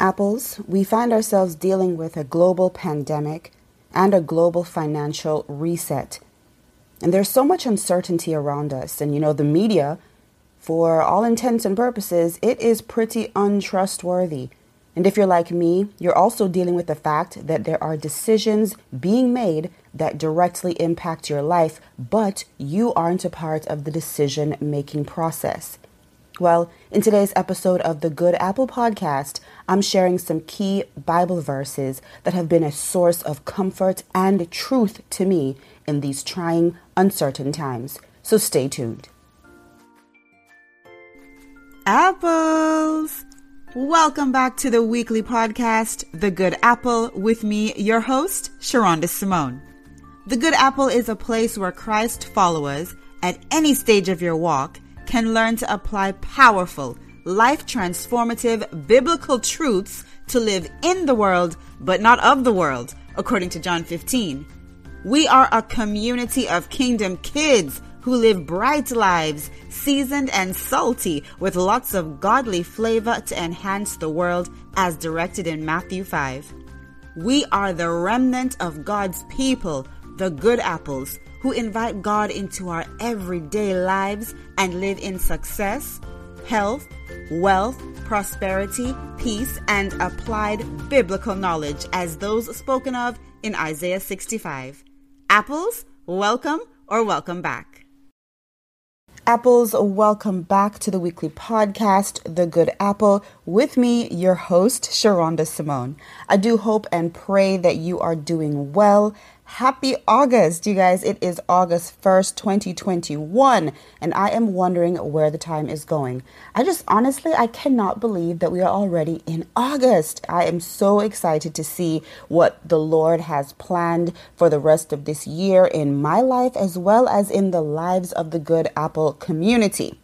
Apples, we find ourselves dealing with a global pandemic and a global financial reset. And there's so much uncertainty around us. And you know, the media, for all intents and purposes, it is pretty untrustworthy. And if you're like me, you're also dealing with the fact that there are decisions being made that directly impact your life, but you aren't a part of the decision making process. Well, in today's episode of the Good Apple Podcast, I'm sharing some key Bible verses that have been a source of comfort and truth to me in these trying, uncertain times. So stay tuned. Apples! Welcome back to the weekly podcast, The Good Apple, with me, your host, Sherunda Simone. The Good Apple is a place where Christ followers, at any stage of your walk, can learn to apply powerful, life transformative biblical truths to live in the world, but not of the world, according to John 15. We are a community of kingdom kids who live bright lives, seasoned and salty, with lots of godly flavor to enhance the world as directed in Matthew 5. We are the remnant of God's people, the good apples who invite God into our everyday lives and live in success, health, wealth, prosperity, peace, and applied biblical knowledge as those spoken of in Isaiah 65. Apples, welcome or welcome back. Apples, welcome back to the weekly podcast, The Good Apple, with me, your host, Sherunda Simone. I do hope and pray that you are doing well Happy August, you guys. It is August 1st, 2021, and I am wondering where the time is going. I just honestly, I cannot believe that we are already in August. I am so excited to see what the Lord has planned for the rest of this year in my life as well as in the lives of the Good Apple community.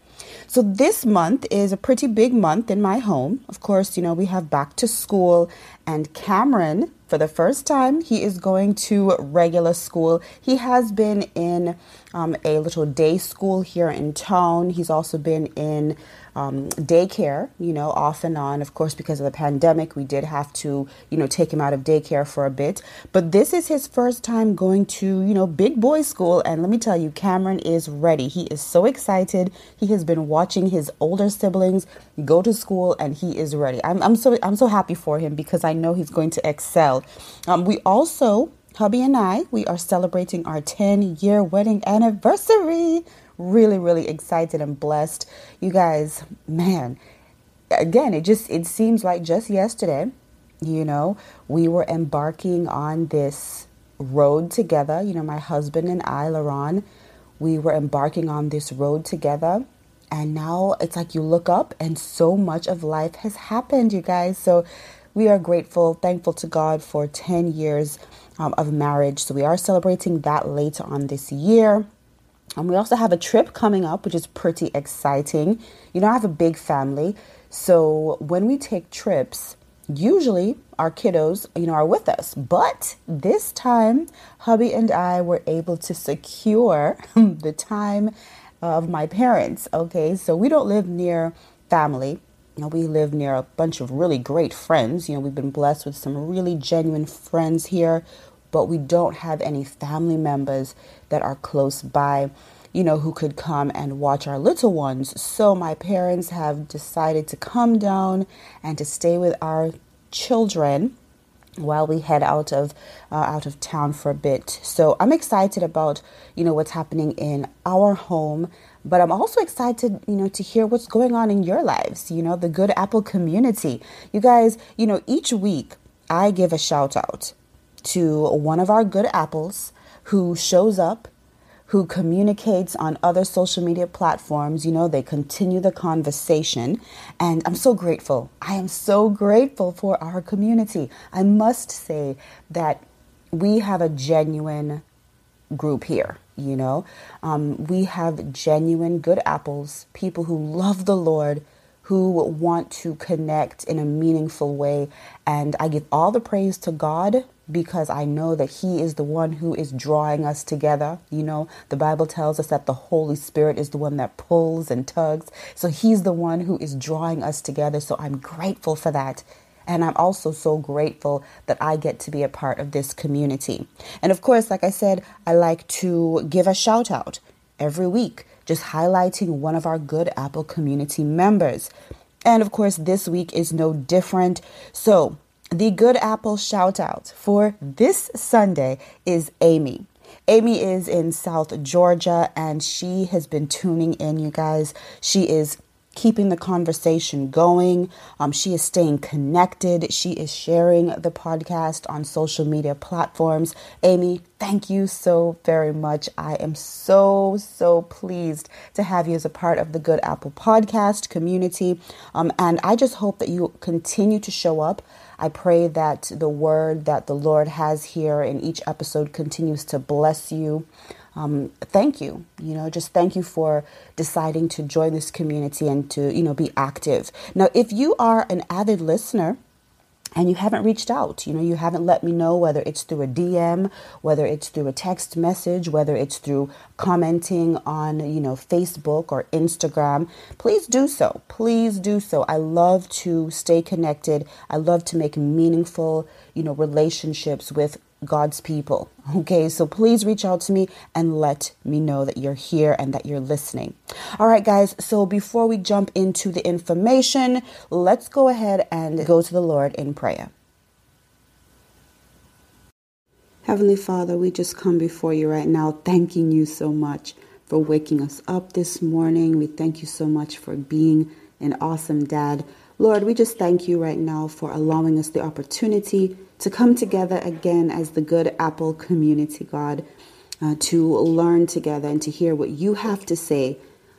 So, this month is a pretty big month in my home. Of course, you know, we have back to school, and Cameron for the first time, he is going to regular school. He has been in um, a little day school here in town. He's also been in um, daycare, you know, off and on. Of course, because of the pandemic, we did have to, you know, take him out of daycare for a bit. But this is his first time going to, you know, big boy school. And let me tell you, Cameron is ready. He is so excited. He has been watching his older siblings go to school and he is ready. I'm, I'm so I'm so happy for him because I know he's going to excel. Um, we also hubby and I, we are celebrating our 10 year wedding anniversary really really excited and blessed. You guys man again it just it seems like just yesterday you know we were embarking on this road together. You know my husband and i laron we were embarking on this road together. And now it's like you look up and so much of life has happened you guys. So we are grateful thankful to god for 10 years um, of marriage. So we are celebrating that later on this year and we also have a trip coming up, which is pretty exciting. You know, I have a big family. So when we take trips, usually our kiddos, you know, are with us. But this time, hubby and I were able to secure the time of my parents. Okay, so we don't live near family. You know, we live near a bunch of really great friends. You know, we've been blessed with some really genuine friends here but we don't have any family members that are close by, you know, who could come and watch our little ones. So my parents have decided to come down and to stay with our children while we head out of uh, out of town for a bit. So I'm excited about you know what's happening in our home, but I'm also excited you know to hear what's going on in your lives. You know the Good Apple community. You guys, you know each week I give a shout out to one of our good apples who shows up, who communicates on other social media platforms. You know, they continue the conversation. And I'm so grateful. I am so grateful for our community. I must say that we have a genuine group here. You know, um, we have genuine good apples, people who love the Lord, who want to connect in a meaningful way. And I give all the praise to God because I know that He is the one who is drawing us together. You know, the Bible tells us that the Holy Spirit is the one that pulls and tugs. So He's the one who is drawing us together. So I'm grateful for that. And I'm also so grateful that I get to be a part of this community. And of course, like I said, I like to give a shout out every week, just highlighting one of our Good Apple community members. And of course, this week is no different. So, the Good Apple shout out for this Sunday is Amy. Amy is in South Georgia and she has been tuning in, you guys. She is keeping the conversation going. Um, she is staying connected. She is sharing the podcast on social media platforms. Amy, thank you so very much. I am so, so pleased to have you as a part of the Good Apple podcast community. Um, and I just hope that you continue to show up. I pray that the word that the Lord has here in each episode continues to bless you um, thank you. You know, just thank you for deciding to join this community and to, you know, be active. Now, if you are an avid listener, and you haven't reached out. You know, you haven't let me know whether it's through a DM, whether it's through a text message, whether it's through commenting on, you know, Facebook or Instagram. Please do so. Please do so. I love to stay connected. I love to make meaningful, you know, relationships with God's people. Okay, so please reach out to me and let me know that you're here and that you're listening. All right, guys, so before we jump into the information, let's go ahead and go to the Lord in prayer. Heavenly Father, we just come before you right now, thanking you so much for waking us up this morning. We thank you so much for being an awesome dad. Lord, we just thank you right now for allowing us the opportunity to come together again as the Good Apple community, God, uh, to learn together and to hear what you have to say.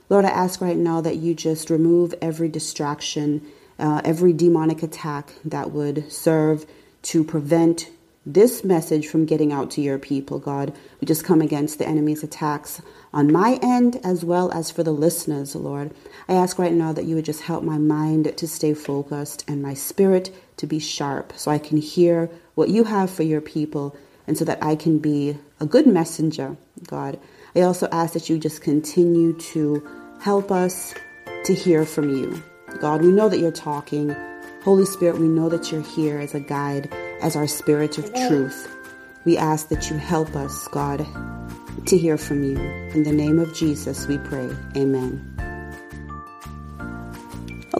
Lord, I ask right now that you just remove every distraction, uh, every demonic attack that would serve to prevent this message from getting out to your people, God. We just come against the enemy's attacks on my end as well as for the listeners, Lord. I ask right now that you would just help my mind to stay focused and my spirit to be sharp so I can hear what you have for your people and so that I can be a good messenger, God. I also ask that you just continue to help us to hear from you. God, we know that you're talking. Holy Spirit, we know that you're here as a guide, as our spirit of truth. We ask that you help us, God, to hear from you. In the name of Jesus, we pray. Amen.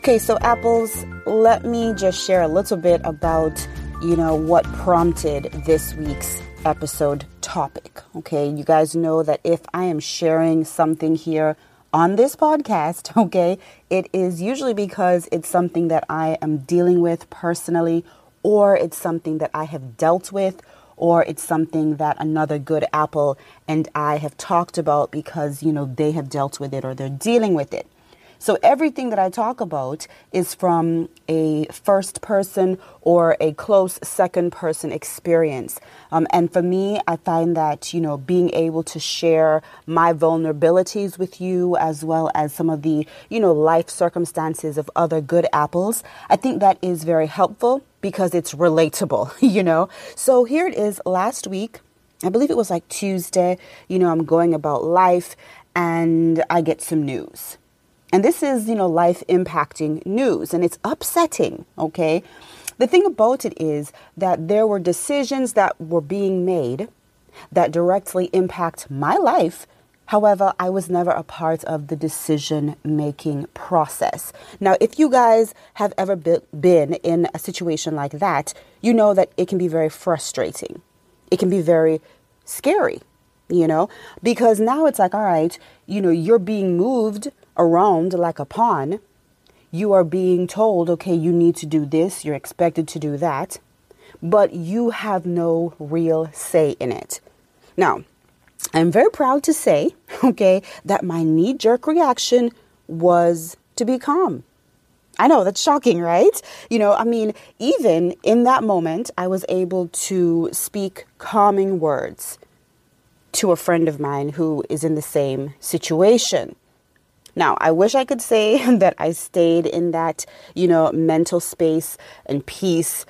Okay, so apples, let me just share a little bit about, you know, what prompted this week's episode topic. Okay, you guys know that if I am sharing something here on this podcast, okay, it is usually because it's something that I am dealing with personally, or it's something that I have dealt with, or it's something that another good apple and I have talked about because, you know, they have dealt with it or they're dealing with it. So everything that I talk about is from a first person or a close second person experience. Um, and for me, I find that, you know, being able to share my vulnerabilities with you as well as some of the, you know, life circumstances of other good apples, I think that is very helpful because it's relatable, you know. So here it is last week. I believe it was like Tuesday, you know, I'm going about life and I get some news. And this is, you know, life impacting news and it's upsetting, okay? The thing about it is that there were decisions that were being made that directly impact my life. However, I was never a part of the decision making process. Now, if you guys have ever been in a situation like that, you know that it can be very frustrating. It can be very scary, you know, because now it's like, all right, you know, you're being moved around like a pawn. You are being told, okay, you need to do this, you're expected to do that, but you have no real say in it. Now, I'm very proud to say, okay, that my knee jerk reaction was to be calm. I know that's shocking, right? You know, I mean, even in that moment, I was able to speak calming words to a friend of mine who is in the same situation. Now, I wish I could say that I stayed in that, you know, mental space and peace,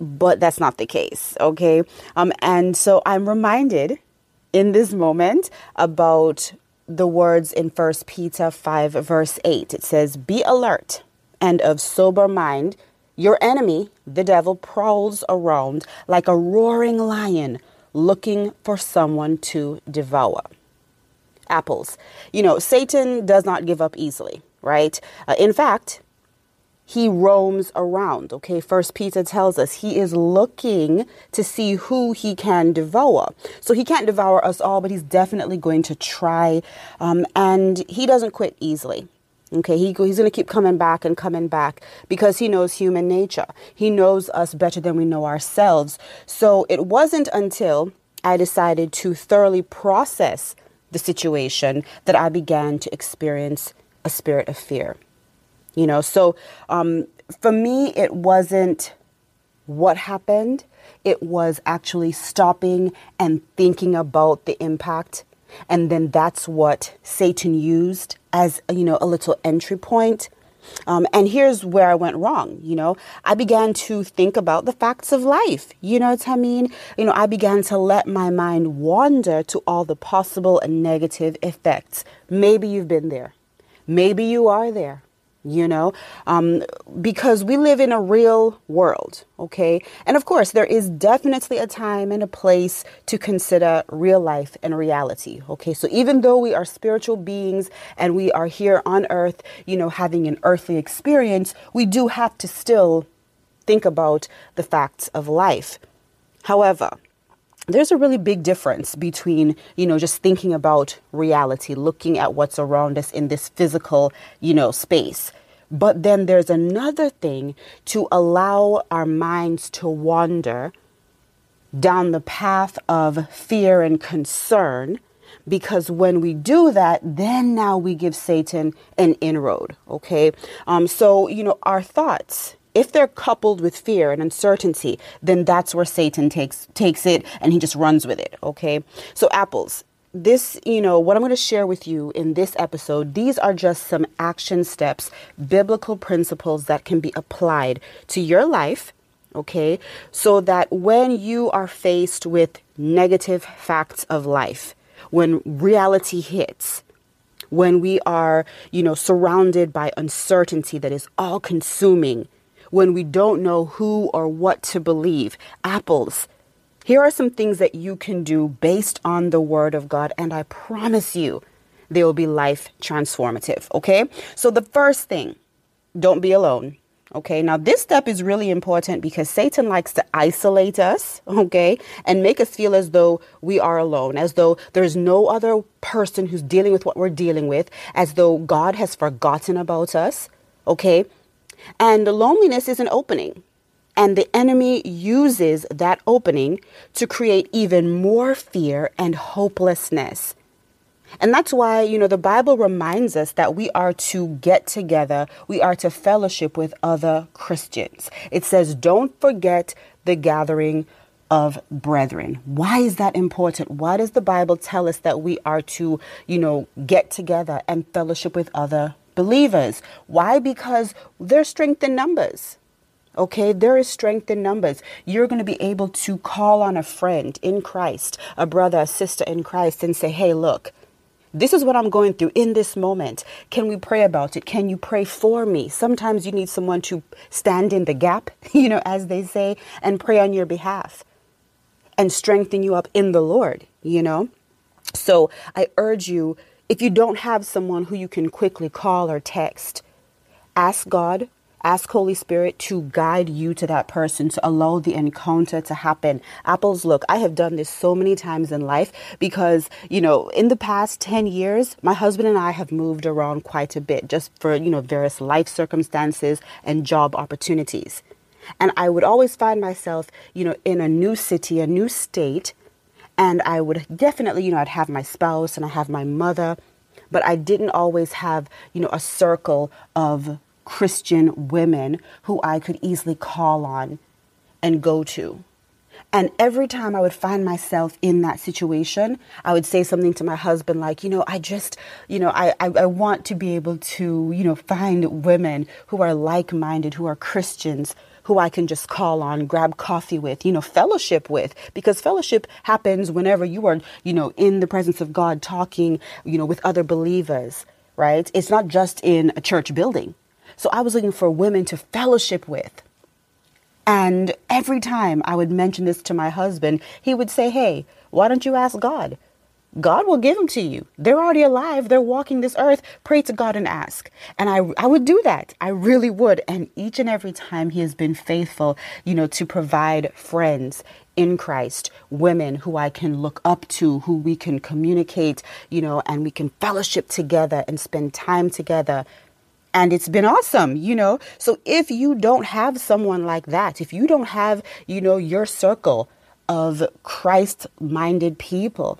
but that's not the case, okay? Um, and so I'm reminded in this moment about the words in First Peter 5, verse 8. It says, Be alert and of sober mind Your enemy, the devil, prowls around like a roaring lion looking for someone to devour. Apples. You know, Satan does not give up easily, right? Uh, in fact, he roams around okay first peter tells us he is looking to see who he can devour so he can't devour us all but he's definitely going to try um, and he doesn't quit easily Okay, he, he's going to keep coming back and coming back because he knows human nature. He knows us better than we know ourselves. So it wasn't until I decided to thoroughly process the situation that I began to experience a spirit of fear. You know, so um, for me, it wasn't what happened, it was actually stopping and thinking about the impact. And then that's what Satan used as, you know, a little entry point. Um, and here's where I went wrong. You know, I began to think about the facts of life. You know what I mean? You know, I began to let my mind wander to all the possible and negative effects. Maybe you've been there. Maybe you are there you know, um, because we live in a real world, okay? And of course, there is definitely a time and a place to consider real life and reality, okay? So even though we are spiritual beings and we are here on earth, you know, having an earthly experience, we do have to still think about the facts of life. However, there's a really big difference between, you know, just thinking about reality, looking at what's around us in this physical, you know, space. But then there's another thing to allow our minds to wander down the path of fear and concern. Because when we do that, then now we give Satan an inroad. Okay. Um, so, you know, our thoughts, if they're coupled with fear and uncertainty, then that's where Satan takes takes it and he just runs with it, okay? So apples, this, you know, what I'm going to share with you in this episode, these are just some action steps, biblical principles that can be applied to your life, okay? So that when you are faced with negative facts of life, when reality hits, when we are, you know, surrounded by uncertainty that is all consuming, when we don't know who or what to believe. Apples. Here are some things that you can do based on the Word of God, and I promise you they will be life transformative. Okay? So, the first thing, don't be alone. Okay, now this step is really important because Satan likes to isolate us, okay, and make us feel as though we are alone, as though there's no other person who's dealing with what we're dealing with, as though God has forgotten about us, okay. And loneliness is an opening. And the enemy uses that opening to create even more fear and hopelessness. And that's why, you know, the Bible reminds us that we are to get together, we are to fellowship with other Christians. It says, don't forget the gathering of brethren. Why is that important? Why does the Bible tell us that we are to, you know, get together and fellowship with other believers. Why? Because there's strength in numbers. Okay, there is strength in numbers. You're going to be able to call on a friend in Christ, a brother, a sister in Christ, and say, hey, look, this is what I'm going through in this moment. Can we pray about it? Can you pray for me? Sometimes you need someone to stand in the gap, you know, as they say, and pray on your behalf and strengthen you up in the Lord, you know? So I urge you if you don't have someone who you can quickly call or text, ask God, ask Holy Spirit to guide you to that person to allow the encounter to happen. Apples, look, I have done this so many times in life because, you know, in the past 10 years, my husband and I have moved around quite a bit just for, you know, various life circumstances and job opportunities. And I would always find myself, you know, in a new city, a new state, and I would definitely, you know, I'd have my spouse and I have my mother, but I didn't always have, you know, a circle of Christian women who I could easily call on and go to. And every time I would find myself in that situation, I would say something to my husband like, you know, I just, you know, I, I, I want to be able to, you know, find women who are like minded, who are Christians, who I can just call on, grab coffee with, you know, fellowship with, because fellowship happens whenever you are, you know, in the presence of God talking, you know, with other believers, right? It's not just in a church building. So I was looking for women to fellowship with. And every time I would mention this to my husband, he would say, Hey, why don't you ask God? God will give them to you. They're already alive. They're walking this earth. Pray to God and ask. And I, I would do that. I really would. And each and every time he has been faithful, you know, to provide friends in Christ, women who I can look up to, who we can communicate, you know, and we can fellowship together and spend time together. And it's been awesome, you know. So if you don't have someone like that, if you don't have, you know, your circle of Christ minded people,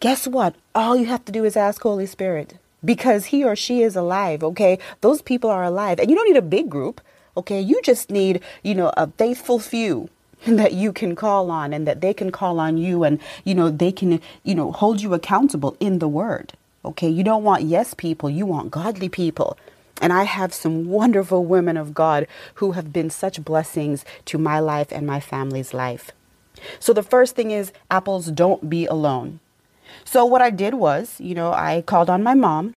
guess what? All you have to do is ask Holy Spirit because he or she is alive, okay? Those people are alive. And you don't need a big group, okay? You just need, you know, a faithful few that you can call on and that they can call on you and, you know, they can, you know, hold you accountable in the word. Okay? You don't want yes people, you want godly people. And I have some wonderful women of God who have been such blessings to my life and my family's life. So the first thing is apples don't be alone. So what I did was, you know, I called on my mom.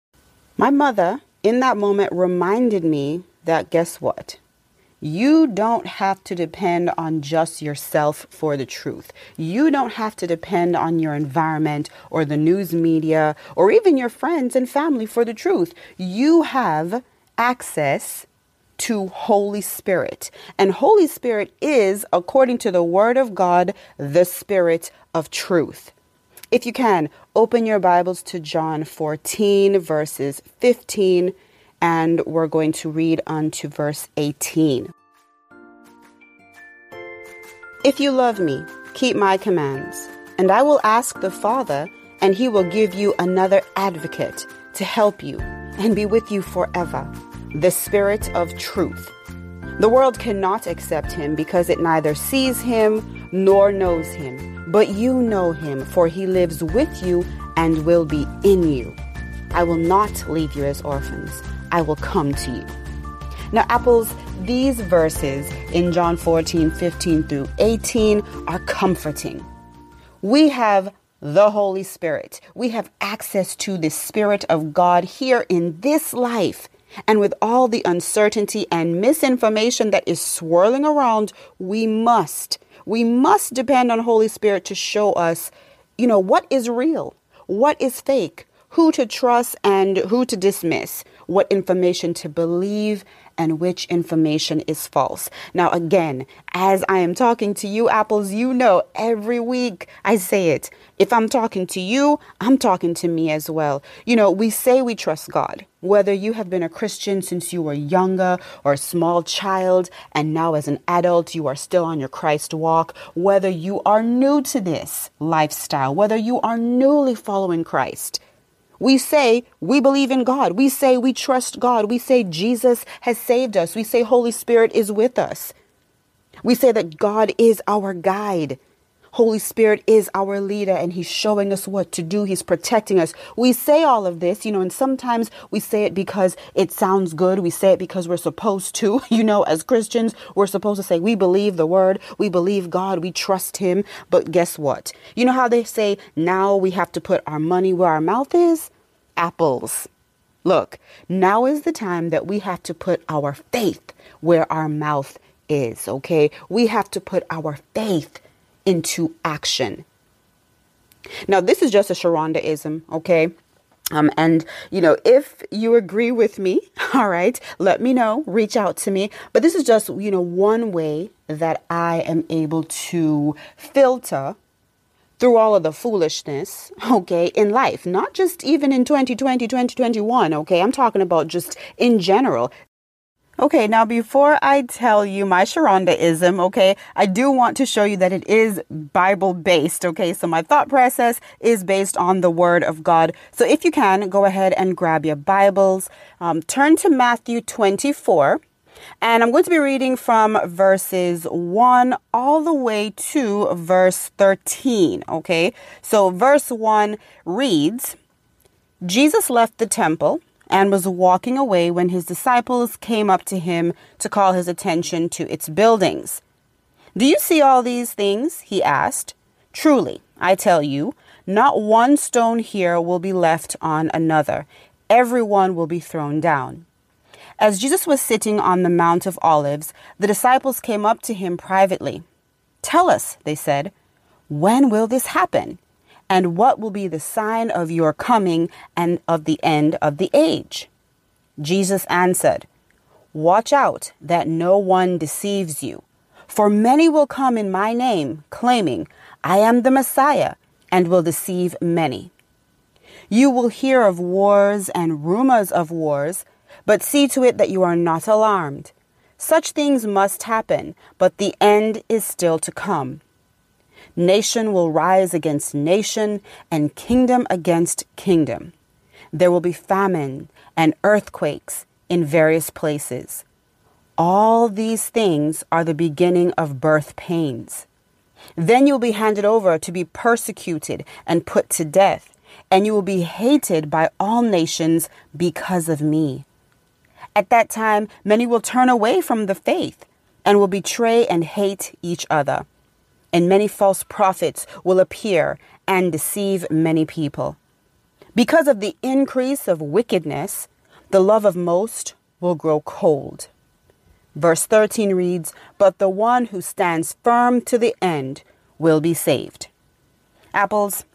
My mother, in that moment, reminded me that guess what? You don't have to depend on just yourself for the truth. You don't have to depend on your environment or the news media or even your friends and family for the truth. You have access to Holy Spirit. And Holy Spirit is, according to the Word of God, the Spirit of truth. If you can, open your Bibles to John 14, verses 15, and we're going to read on to verse 18. If you love me, keep my commands, and I will ask the Father, and he will give you another advocate to help you and be with you forever the Spirit of truth. The world cannot accept him because it neither sees him nor knows him but you know him, for he lives with you and will be in you. I will not leave you as orphans. I will come to you. Now, apples, these verses in John 14, 15 through 18 are comforting. We have the Holy Spirit. We have access to the Spirit of God here in this life. And with all the uncertainty and misinformation that is swirling around, we must we must depend on Holy Spirit to show us, you know, what is real, what is fake, who to trust and who to dismiss, what information to believe and which information is false. Now, again, as I am talking to you, apples, you know, every week I say it. If I'm talking to you, I'm talking to me as well. You know, we say we trust God. Whether you have been a Christian since you were younger or a small child, and now as an adult you are still on your Christ walk, whether you are new to this lifestyle, whether you are newly following Christ, we say we believe in God. We say we trust God. We say Jesus has saved us. We say Holy Spirit is with us. We say that God is our guide. Holy Spirit is our leader and He's showing us what to do. He's protecting us. We say all of this, you know, and sometimes we say it because it sounds good. We say it because we're supposed to. You know, as Christians, we're supposed to say we believe the word, we believe God, we trust Him. But guess what? You know how they say now we have to put our money where our mouth is? Apples. Look, now is the time that we have to put our faith where our mouth is, okay? We have to put our faith into action. Now, this is just a Sherundaism, okay? Um, and you know, if you agree with me, all right, let me know, reach out to me. But this is just, you know, one way that I am able to filter through all of the foolishness, okay, in life, not just even in 2020, 2021, okay, I'm talking about just in general. Okay, now before I tell you my Sherundaism, okay, I do want to show you that it is Bible based, okay? So my thought process is based on the Word of God. So if you can, go ahead and grab your Bibles, um, turn to Matthew 24. And I'm going to be reading from verses 1 all the way to verse 13, okay? So verse 1 reads Jesus left the temple and was walking away when his disciples came up to him to call his attention to its buildings. Do you see all these things? he asked. Truly, I tell you, not one stone here will be left on another. Everyone will be thrown down. As Jesus was sitting on the Mount of Olives, the disciples came up to him privately. Tell us, they said, when will this happen? And what will be the sign of your coming and of the end of the age? Jesus answered, Watch out that no one deceives you. For many will come in my name, claiming, I am the Messiah, and will deceive many. You will hear of wars and rumors of wars, but see to it that you are not alarmed. Such things must happen, but the end is still to come. Nation will rise against nation, and kingdom against kingdom. There will be famine and earthquakes in various places. All these things are the beginning of birth pains. Then you will be handed over to be persecuted and put to death, and you will be hated by all nations because of me. At that time, many will turn away from the faith and will betray and hate each other. And many false prophets will appear and deceive many people. Because of the increase of wickedness, the love of most will grow cold. Verse 13 reads, But the one who stands firm to the end will be saved. Apples,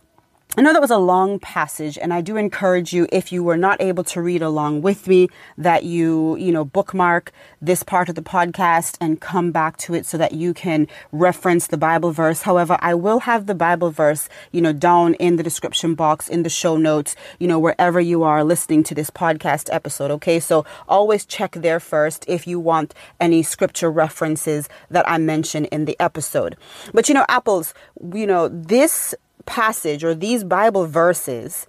I know that was a long passage, and I do encourage you, if you were not able to read along with me, that you, you know, bookmark this part of the podcast and come back to it so that you can reference the Bible verse. However, I will have the Bible verse, you know, down in the description box, in the show notes, you know, wherever you are listening to this podcast episode. Okay. So always check there first if you want any scripture references that I mention in the episode. But, you know, apples, you know, this passage or these Bible verses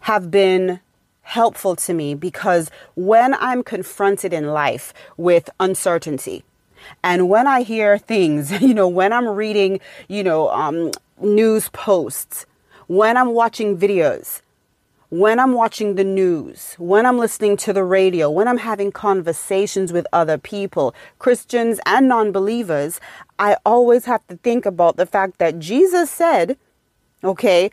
have been helpful to me because when I'm confronted in life with uncertainty, and when I hear things, you know, when I'm reading, you know, um, news posts, when I'm watching videos, when I'm watching the news, when I'm listening to the radio, when I'm having conversations with other people, Christians and non believers, I always have to think about the fact that Jesus said, okay,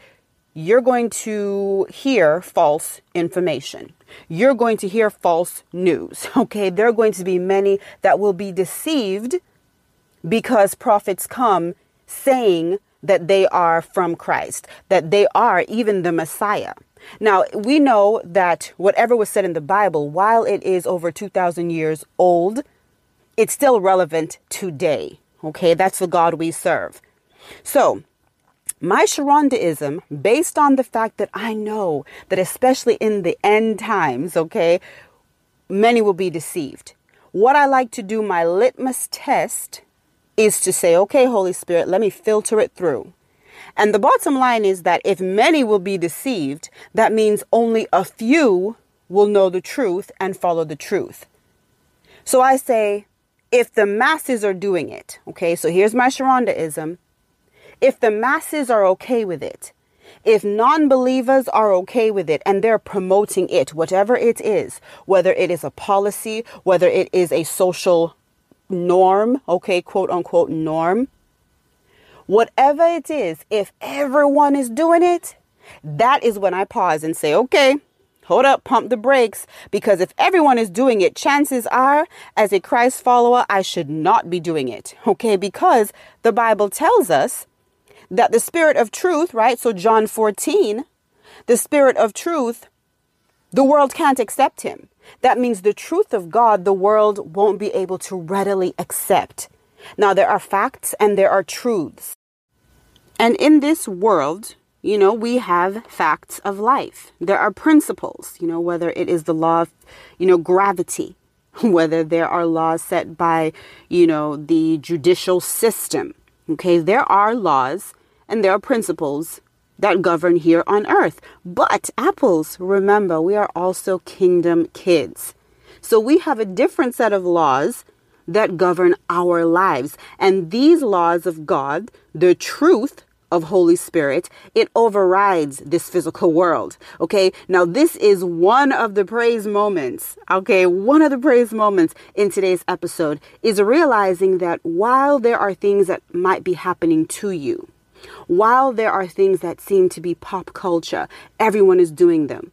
you're going to hear false information. You're going to hear false news. Okay, there are going to be many that will be deceived because prophets come saying that they are from Christ, that they are even the Messiah. Now, we know that whatever was said in the Bible, while it is over 2,000 years old, it's still relevant today. Okay, that's the God we serve. So, my Sherundaism, based on the fact that I know that especially in the end times, okay, many will be deceived. What I like to do, my litmus test, is to say, okay, Holy Spirit, let me filter it through. And the bottom line is that if many will be deceived, that means only a few will know the truth and follow the truth. So I say, if the masses are doing it, okay, so here's my Sherundaism. If the masses are okay with it, if non believers are okay with it and they're promoting it, whatever it is, whether it is a policy, whether it is a social norm, okay, quote unquote norm, whatever it is, if everyone is doing it, that is when I pause and say, okay, hold up, pump the brakes, because if everyone is doing it, chances are, as a Christ follower, I should not be doing it, okay, because the Bible tells us that the Spirit of truth, right? So, John 14, the Spirit of truth, the world can't accept him. That means the truth of God, the world won't be able to readily accept. Now, there are facts and there are truths. And in this world, you know, we have facts of life. There are principles, you know, whether it is the law of, you know, gravity, whether there are laws set by, you know, the judicial system. Okay, there are laws and there are principles that govern here on earth. But apples, remember, we are also kingdom kids. So we have a different set of laws that govern our lives. And these laws of God, the truth, of Holy Spirit, it overrides this physical world. Okay. Now, this is one of the praise moments. Okay. One of the praise moments in today's episode is realizing that while there are things that might be happening to you, while there are things that seem to be pop culture, everyone is doing them.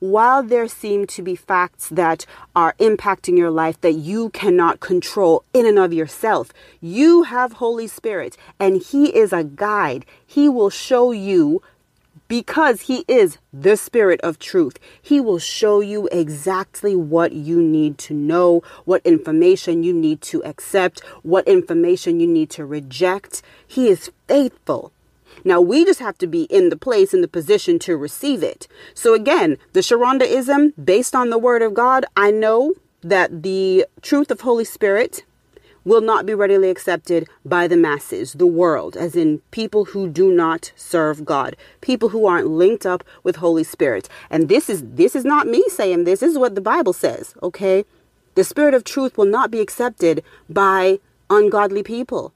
While there seem to be facts that are impacting your life that you cannot control in and of yourself, you have Holy Spirit and He is a guide. He will show you because He is the Spirit of truth. He will show you exactly what you need to know, what information you need to accept, what information you need to reject. He is faithful. Now we just have to be in the place, in the position to receive it. So again, the Sherundaism, based on the Word of God, I know that the truth of Holy Spirit will not be readily accepted by the masses, the world, as in people who do not serve God, people who aren't linked up with Holy Spirit. And this is this is not me saying this, this is what the Bible says, okay? The spirit of truth will not be accepted by ungodly people.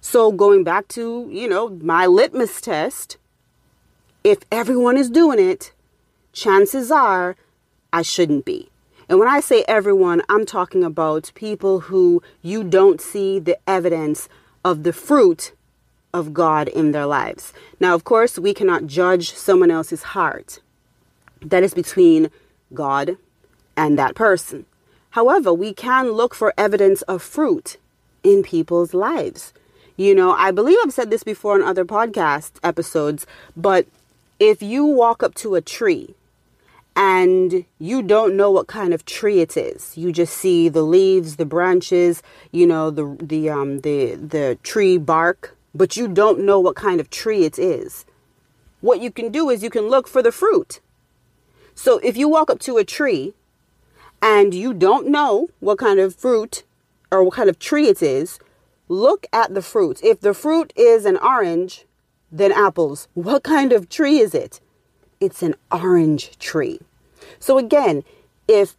So going back to, you know, my litmus test, if everyone is doing it, chances are I shouldn't be. And when I say everyone, I'm talking about people who you don't see the evidence of the fruit of God in their lives. Now, of course, we cannot judge someone else's heart. That is between God and that person. However, we can look for evidence of fruit in people's lives. You know, I believe I've said this before in other podcast episodes, but if you walk up to a tree and you don't know what kind of tree it is, you just see the leaves, the branches, you know, the the um the the tree bark, but you don't know what kind of tree it is. What you can do is you can look for the fruit. So if you walk up to a tree and you don't know what kind of fruit or what kind of tree it is, look at the fruits. If the fruit is an orange, then apples. What kind of tree is it? It's an orange tree. So again, if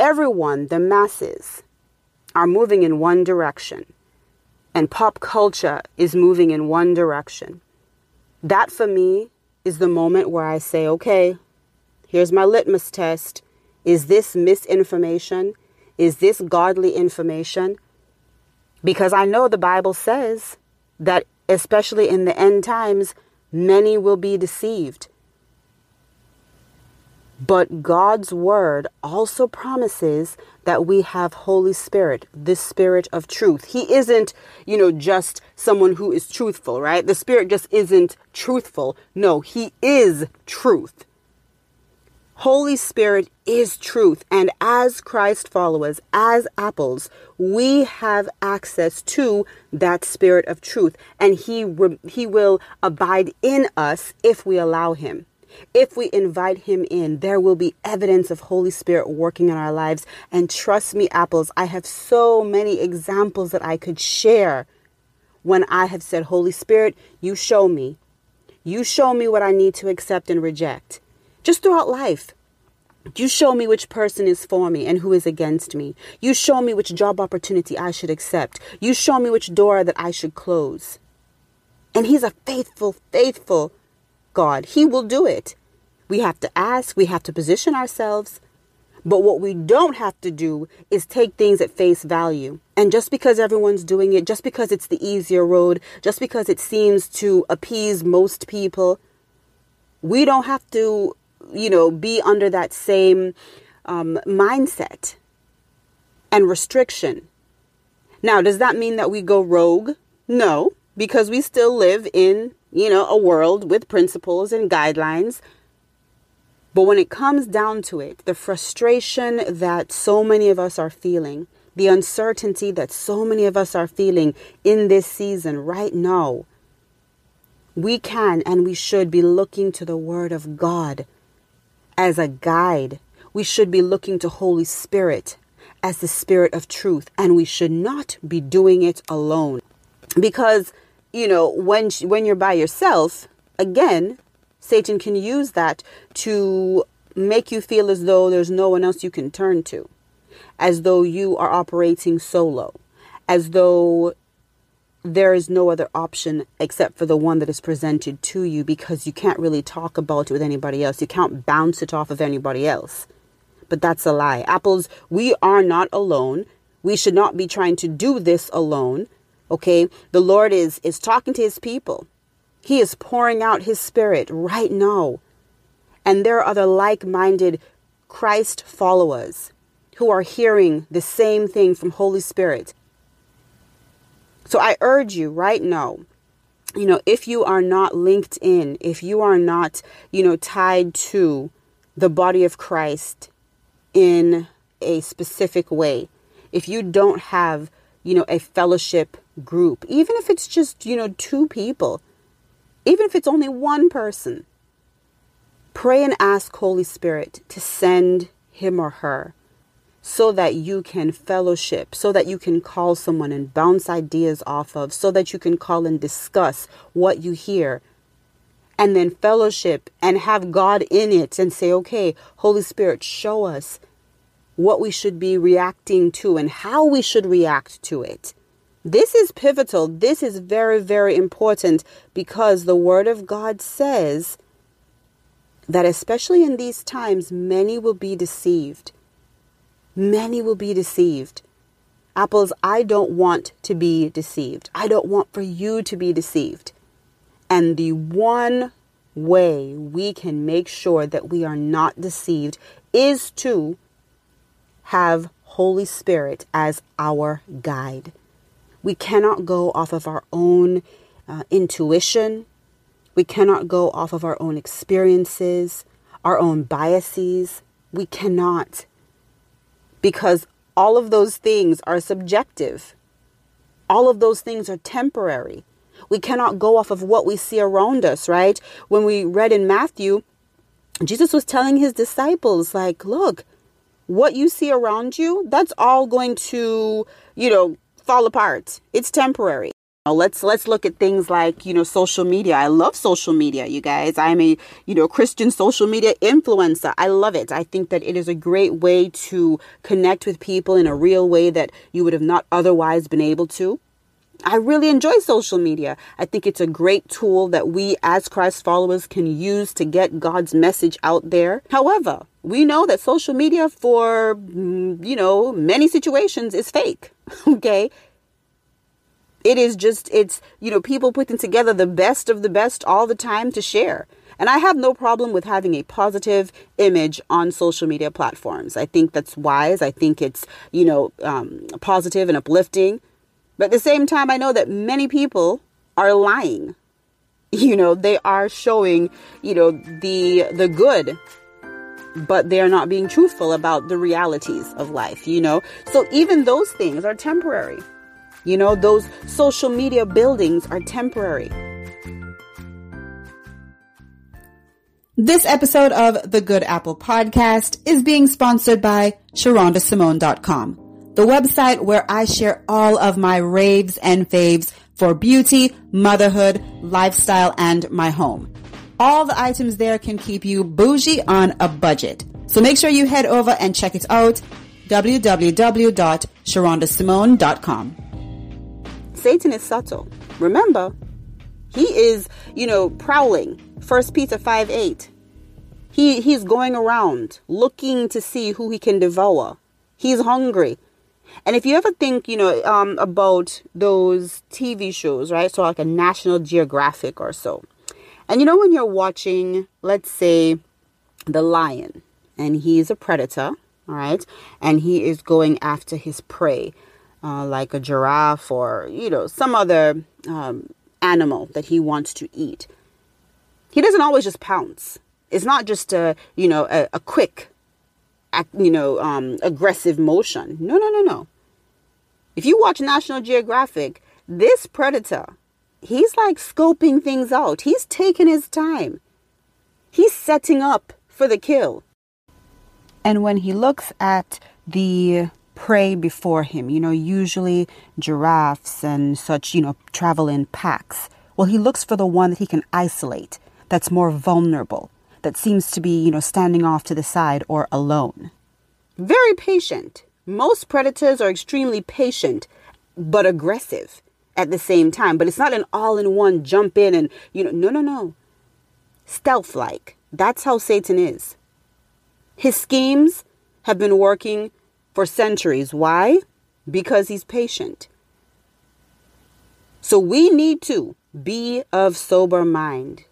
everyone, the masses, are moving in one direction and pop culture is moving in one direction, that for me is the moment where I say, okay, here's my litmus test. Is this misinformation? Is this godly information? Because I know the Bible says that, especially in the end times, many will be deceived. But God's word also promises that we have Holy Spirit, the Spirit of truth. He isn't, you know, just someone who is truthful, right? The Spirit just isn't truthful. No, He is truth. Holy Spirit is truth. And as Christ followers, as apples, we have access to that spirit of truth. And he, he will abide in us if we allow him. If we invite him in, there will be evidence of Holy Spirit working in our lives. And trust me, apples, I have so many examples that I could share when I have said, Holy Spirit, you show me. You show me what I need to accept and reject just throughout life. You show me which person is for me and who is against me. You show me which job opportunity I should accept. You show me which door that I should close. And He's a faithful, faithful God. He will do it. We have to ask, we have to position ourselves. But what we don't have to do is take things at face value. And just because everyone's doing it, just because it's the easier road, just because it seems to appease most people, we don't have to, you know, be under that same um, mindset and restriction. Now, does that mean that we go rogue? No, because we still live in, you know, a world with principles and guidelines. But when it comes down to it, the frustration that so many of us are feeling, the uncertainty that so many of us are feeling in this season right now, we can and we should be looking to the Word of God as a guide. We should be looking to Holy Spirit as the Spirit of truth, and we should not be doing it alone. Because, you know, when, when you're by yourself, again, Satan can use that to make you feel as though there's no one else you can turn to, as though you are operating solo, as though there is no other option except for the one that is presented to you because you can't really talk about it with anybody else. You can't bounce it off of anybody else. But that's a lie. Apples, we are not alone. We should not be trying to do this alone. Okay? The Lord is is talking to his people. He is pouring out his spirit right now. and there are other like minded Christ followers who are hearing the same thing from Holy Spirit. So I urge you right now, you know, if you are not linked in, if you are not, you know, tied to the body of Christ in a specific way, if you don't have, you know, a fellowship group, even if it's just, you know, two people, even if it's only one person, pray and ask Holy Spirit to send him or her so that you can fellowship, so that you can call someone and bounce ideas off of, so that you can call and discuss what you hear. And then fellowship and have God in it and say, okay, Holy Spirit, show us what we should be reacting to and how we should react to it. This is pivotal. This is very, very important because the Word of God says that, especially in these times, many will be deceived. Many will be deceived. Apples, I don't want to be deceived. I don't want for you to be deceived. And the one way we can make sure that we are not deceived is to have Holy Spirit as our guide. We cannot go off of our own uh, intuition. We cannot go off of our own experiences, our own biases. We cannot because all of those things are subjective. All of those things are temporary. We cannot go off of what we see around us, right? When we read in Matthew, Jesus was telling his disciples, like, look, what you see around you, that's all going to, you know, fall apart. It's temporary let's let's look at things like you know social media. I love social media you guys. I'm a you know christian social media influencer. I love it. I think that it is a great way to connect with people in a real way that you would have not otherwise been able to. I really enjoy social media. I think it's a great tool that we as christ followers can use to get god's message out there. However we know that social media for mm, you know many situations is fake okay it is just, it's, you know, people putting together the best of the best all the time to share. And I have no problem with having a positive image on social media platforms. I think that's wise. I think it's, you know, um, positive and uplifting. But at the same time, I know that many people are lying. You know, they are showing, you know, the the good, but they are not being truthful about the realities of life, you know. So even those things are temporary. You know, those social media buildings are temporary. This episode of the Good Apple podcast is being sponsored by SherundaSimone.com, the website where I share all of my raves and faves for beauty, motherhood, lifestyle, and my home. All the items there can keep you bougie on a budget. So make sure you head over and check it out www.sherundasimone.com. Satan is subtle. Remember, he is, you know, prowling. First Peter 5 8. He, he's going around looking to see who he can devour. He's hungry. And if you ever think, you know, um, about those TV shows, right? So, like a National Geographic or so. And you know, when you're watching, let's say, the lion, and he's a predator, all right? And he is going after his prey uh, like a giraffe or, you know, some other um, animal that he wants to eat. He doesn't always just pounce. It's not just a, you know, a, a quick, you know, um, aggressive motion. No, no, no, no. If you watch National Geographic, this predator, he's like scoping things out. He's taking his time. He's setting up for the kill. And when he looks at the prey before him. You know, usually giraffes and such, you know, travel in packs. Well, he looks for the one that he can isolate, that's more vulnerable, that seems to be, you know, standing off to the side or alone. Very patient. Most predators are extremely patient, but aggressive at the same time. But it's not an all in one jump in and, you know, no, no, no. Stealth like. That's how Satan is. His schemes have been working for centuries. Why? Because he's patient. So we need to be of sober mind.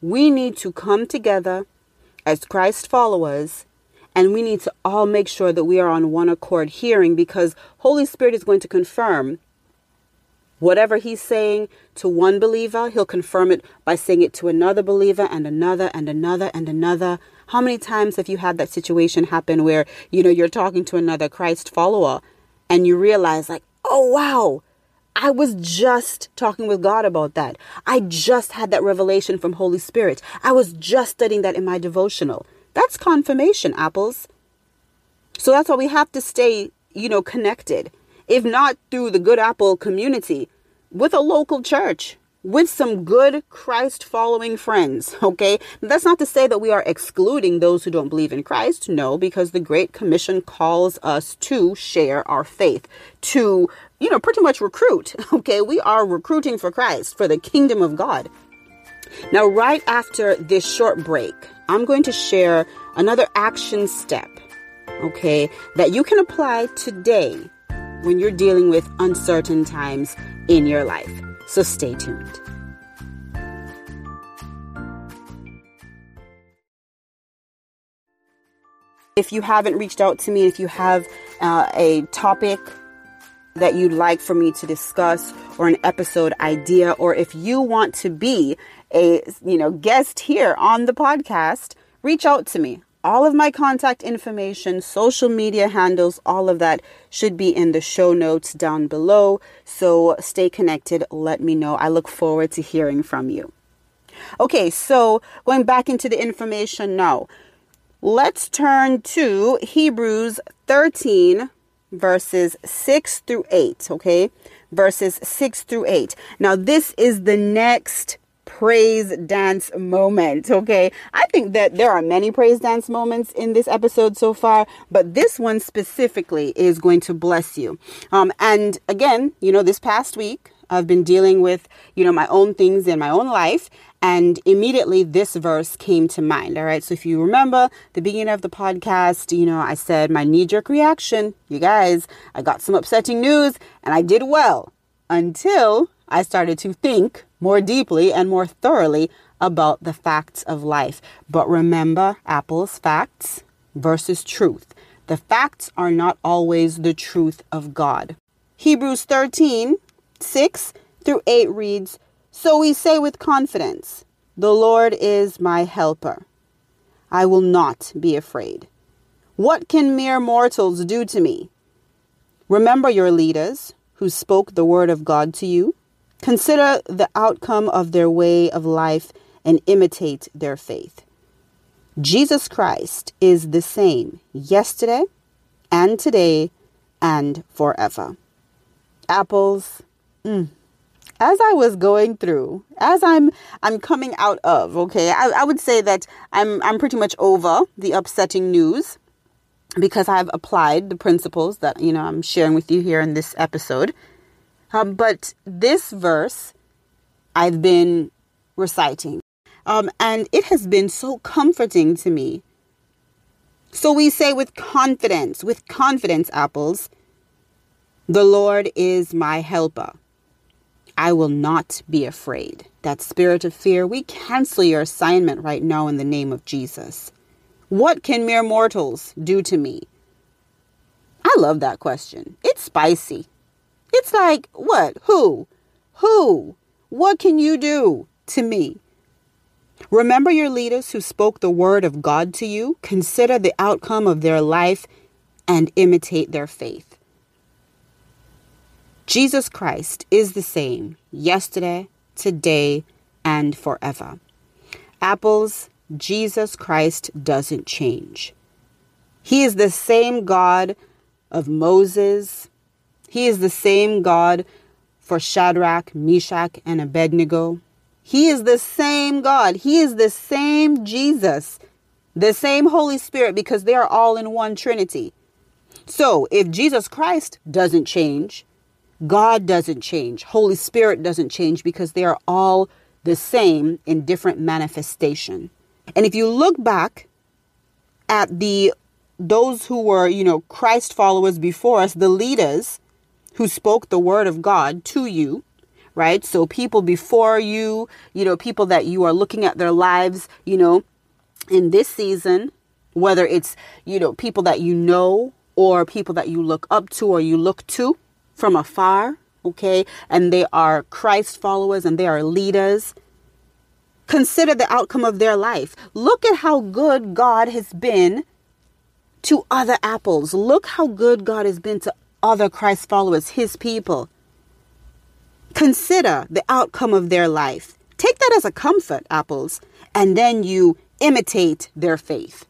We need to come together as Christ followers, and we need to all make sure that we are on one accord hearing because Holy Spirit is going to confirm whatever he's saying to one believer, he'll confirm it by saying it to another believer and another and another and another. How many times have you had that situation happen where, you know, you're talking to another Christ follower and you realize like, "Oh wow, I was just talking with God about that. I just had that revelation from Holy Spirit. I was just studying that in my devotional. That's confirmation, apples. So that's why we have to stay, you know, connected. If not through the Good Apple community, with a local church, with some good Christ following friends, okay? That's not to say that we are excluding those who don't believe in Christ. No, because the Great Commission calls us to share our faith, to, you know, pretty much recruit, okay? We are recruiting for Christ, for the kingdom of God. Now, right after this short break, I'm going to share another action step, okay, that you can apply today when you're dealing with uncertain times in your life. So stay tuned. If you haven't reached out to me, if you have uh, a topic that you'd like for me to discuss or an episode idea or if you want to be a you know guest here on the podcast reach out to me all of my contact information, social media handles, all of that should be in the show notes down below. So stay connected. Let me know. I look forward to hearing from you. Okay, so going back into the information now, let's turn to Hebrews 13, verses 6 through 8. Okay, verses 6 through 8. Now, this is the next praise dance moment. Okay. I think that there are many praise dance moments in this episode so far, but this one specifically is going to bless you. Um, and again, you know, this past week, I've been dealing with, you know, my own things in my own life. And immediately this verse came to mind. All right. So if you remember the beginning of the podcast, you know, I said my knee jerk reaction, you guys, I got some upsetting news and I did well until I started to think more deeply and more thoroughly about the facts of life. But remember, apples, facts versus truth. The facts are not always the truth of God. Hebrews 13, 6 through 8 reads So we say with confidence, The Lord is my helper. I will not be afraid. What can mere mortals do to me? Remember your leaders who spoke the word of God to you. Consider the outcome of their way of life and imitate their faith. Jesus Christ is the same yesterday and today and forever. Apples. Mm. As I was going through, as I'm I'm coming out of, okay, I, I would say that I'm I'm pretty much over the upsetting news because I've applied the principles that you know I'm sharing with you here in this episode. Um, but this verse I've been reciting, um, and it has been so comforting to me. So we say with confidence, with confidence, apples, the Lord is my helper. I will not be afraid. That spirit of fear, we cancel your assignment right now in the name of Jesus. What can mere mortals do to me? I love that question. It's spicy. It's like, what? Who? Who? What can you do to me? Remember your leaders who spoke the word of God to you. Consider the outcome of their life and imitate their faith. Jesus Christ is the same yesterday, today, and forever. Apples, Jesus Christ doesn't change. He is the same God of Moses, he is the same God for Shadrach, Meshach, and Abednego. He is the same God. He is the same Jesus, the same Holy Spirit, because they are all in one Trinity. So if Jesus Christ doesn't change, God doesn't change, Holy Spirit doesn't change because they are all the same in different manifestation. And if you look back at the those who were, you know, Christ followers before us, the leaders, who spoke the word of God to you, right? So people before you, you know, people that you are looking at their lives, you know, in this season, whether it's, you know, people that you know or people that you look up to or you look to from afar, okay, and they are Christ followers and they are leaders, consider the outcome of their life. Look at how good God has been to other apples. Look how good God has been to other Christ followers, his people. Consider the outcome of their life. Take that as a comfort, apples, and then you imitate their faith.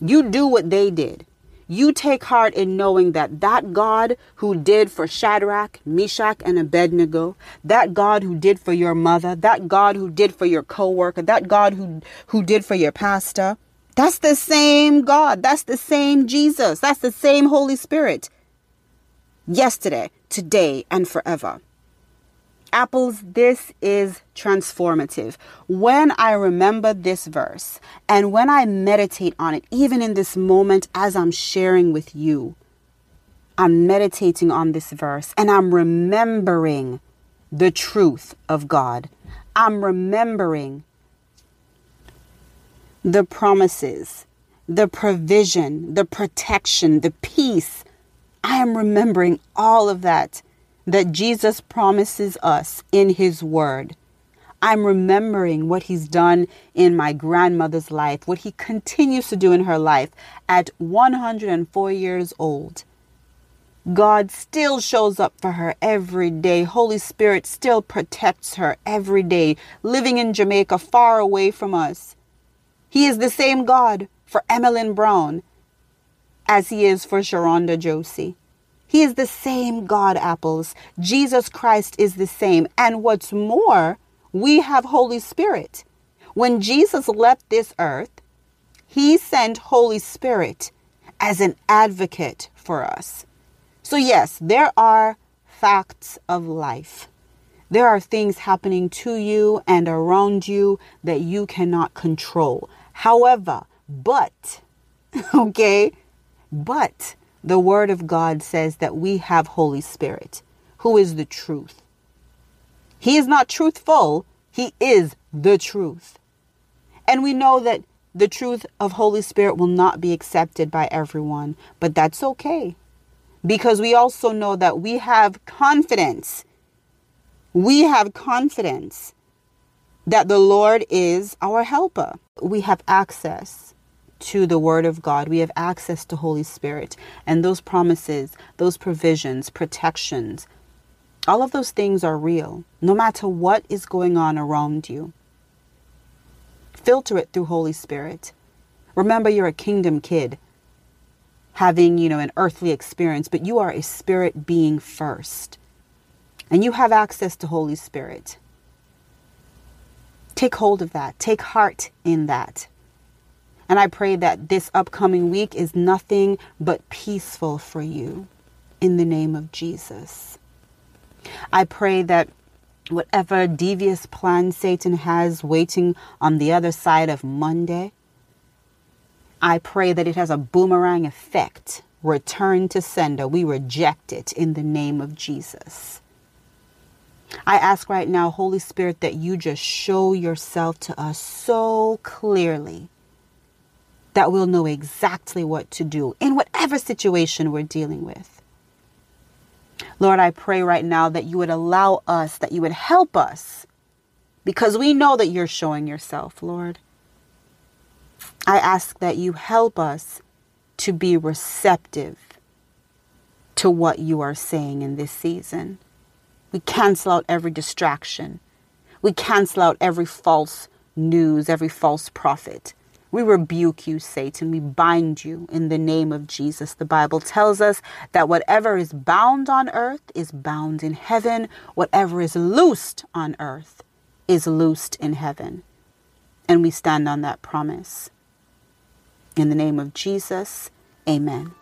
You do what they did. You take heart in knowing that that God who did for Shadrach, Meshach, and Abednego, that God who did for your mother, that God who did for your coworker, that God who, who did for your pastor, that's the same God. That's the same Jesus. That's the same Holy Spirit. Yesterday, today, and forever. Apples, this is transformative. When I remember this verse and when I meditate on it, even in this moment as I'm sharing with you, I'm meditating on this verse and I'm remembering the truth of God. I'm remembering the promises, the provision, the protection, the peace. I am remembering all of that that Jesus promises us in His Word. I'm remembering what He's done in my grandmother's life, what He continues to do in her life at 104 years old. God still shows up for her every day. Holy Spirit still protects her every day, living in Jamaica, far away from us. He is the same God for Emmeline Brown as he is for Sherunda Josie. He is the same God, apples. Jesus Christ is the same. And what's more, we have Holy Spirit. When Jesus left this earth, he sent Holy Spirit as an advocate for us. So, yes, there are facts of life. There are things happening to you and around you that you cannot control. However, but, okay, but the Word of God says that we have Holy Spirit, who is the truth. He is not truthful, He is the truth. And we know that the truth of Holy Spirit will not be accepted by everyone, but that's okay. Because we also know that we have confidence. We have confidence that the Lord is our helper. We have access to the Word of God. We have access to Holy Spirit. And those promises, those provisions, protections, all of those things are real, no matter what is going on around you. Filter it through Holy Spirit. Remember, you're a kingdom kid having, you know, an earthly experience, but you are a spirit being first. And you have access to Holy Spirit. Take hold of that. Take heart in that. And I pray that this upcoming week is nothing but peaceful for you in the name of Jesus. I pray that whatever devious plan Satan has waiting on the other side of Monday, I pray that it has a boomerang effect. Return to sender. We reject it in the name of Jesus. I ask right now, Holy Spirit, that you just show yourself to us so clearly that we'll know exactly what to do in whatever situation we're dealing with. Lord, I pray right now that you would allow us, that you would help us, because we know that you're showing yourself, Lord. I ask that you help us to be receptive to what you are saying in this season. We cancel out every distraction. We cancel out every false news, every false prophet. We rebuke you, Satan. We bind you in the name of Jesus. The Bible tells us that whatever is bound on earth is bound in heaven, whatever is loosed on earth is loosed in heaven. And we stand on that promise. In the name of Jesus, amen.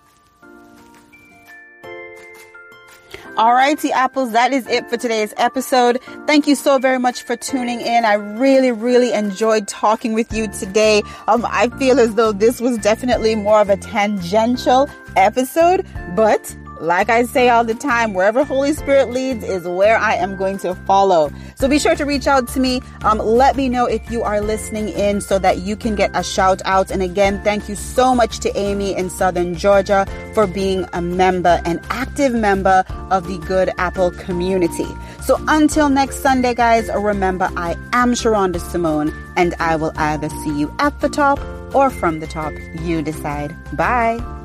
Alrighty, apples, that is it for today's episode. Thank you so very much for tuning in. I really, really enjoyed talking with you today. Um, I feel as though this was definitely more of a tangential episode, but like I say all the time, wherever Holy Spirit leads is where I am going to follow. So be sure to reach out to me. Um, let me know if you are listening in so that you can get a shout out. And again, thank you so much to Amy in Southern Georgia for being a member, an active member of the Good Apple community. So until next Sunday, guys, remember I am Sherunda Simone and I will either see you at the top or from the top. You decide. Bye.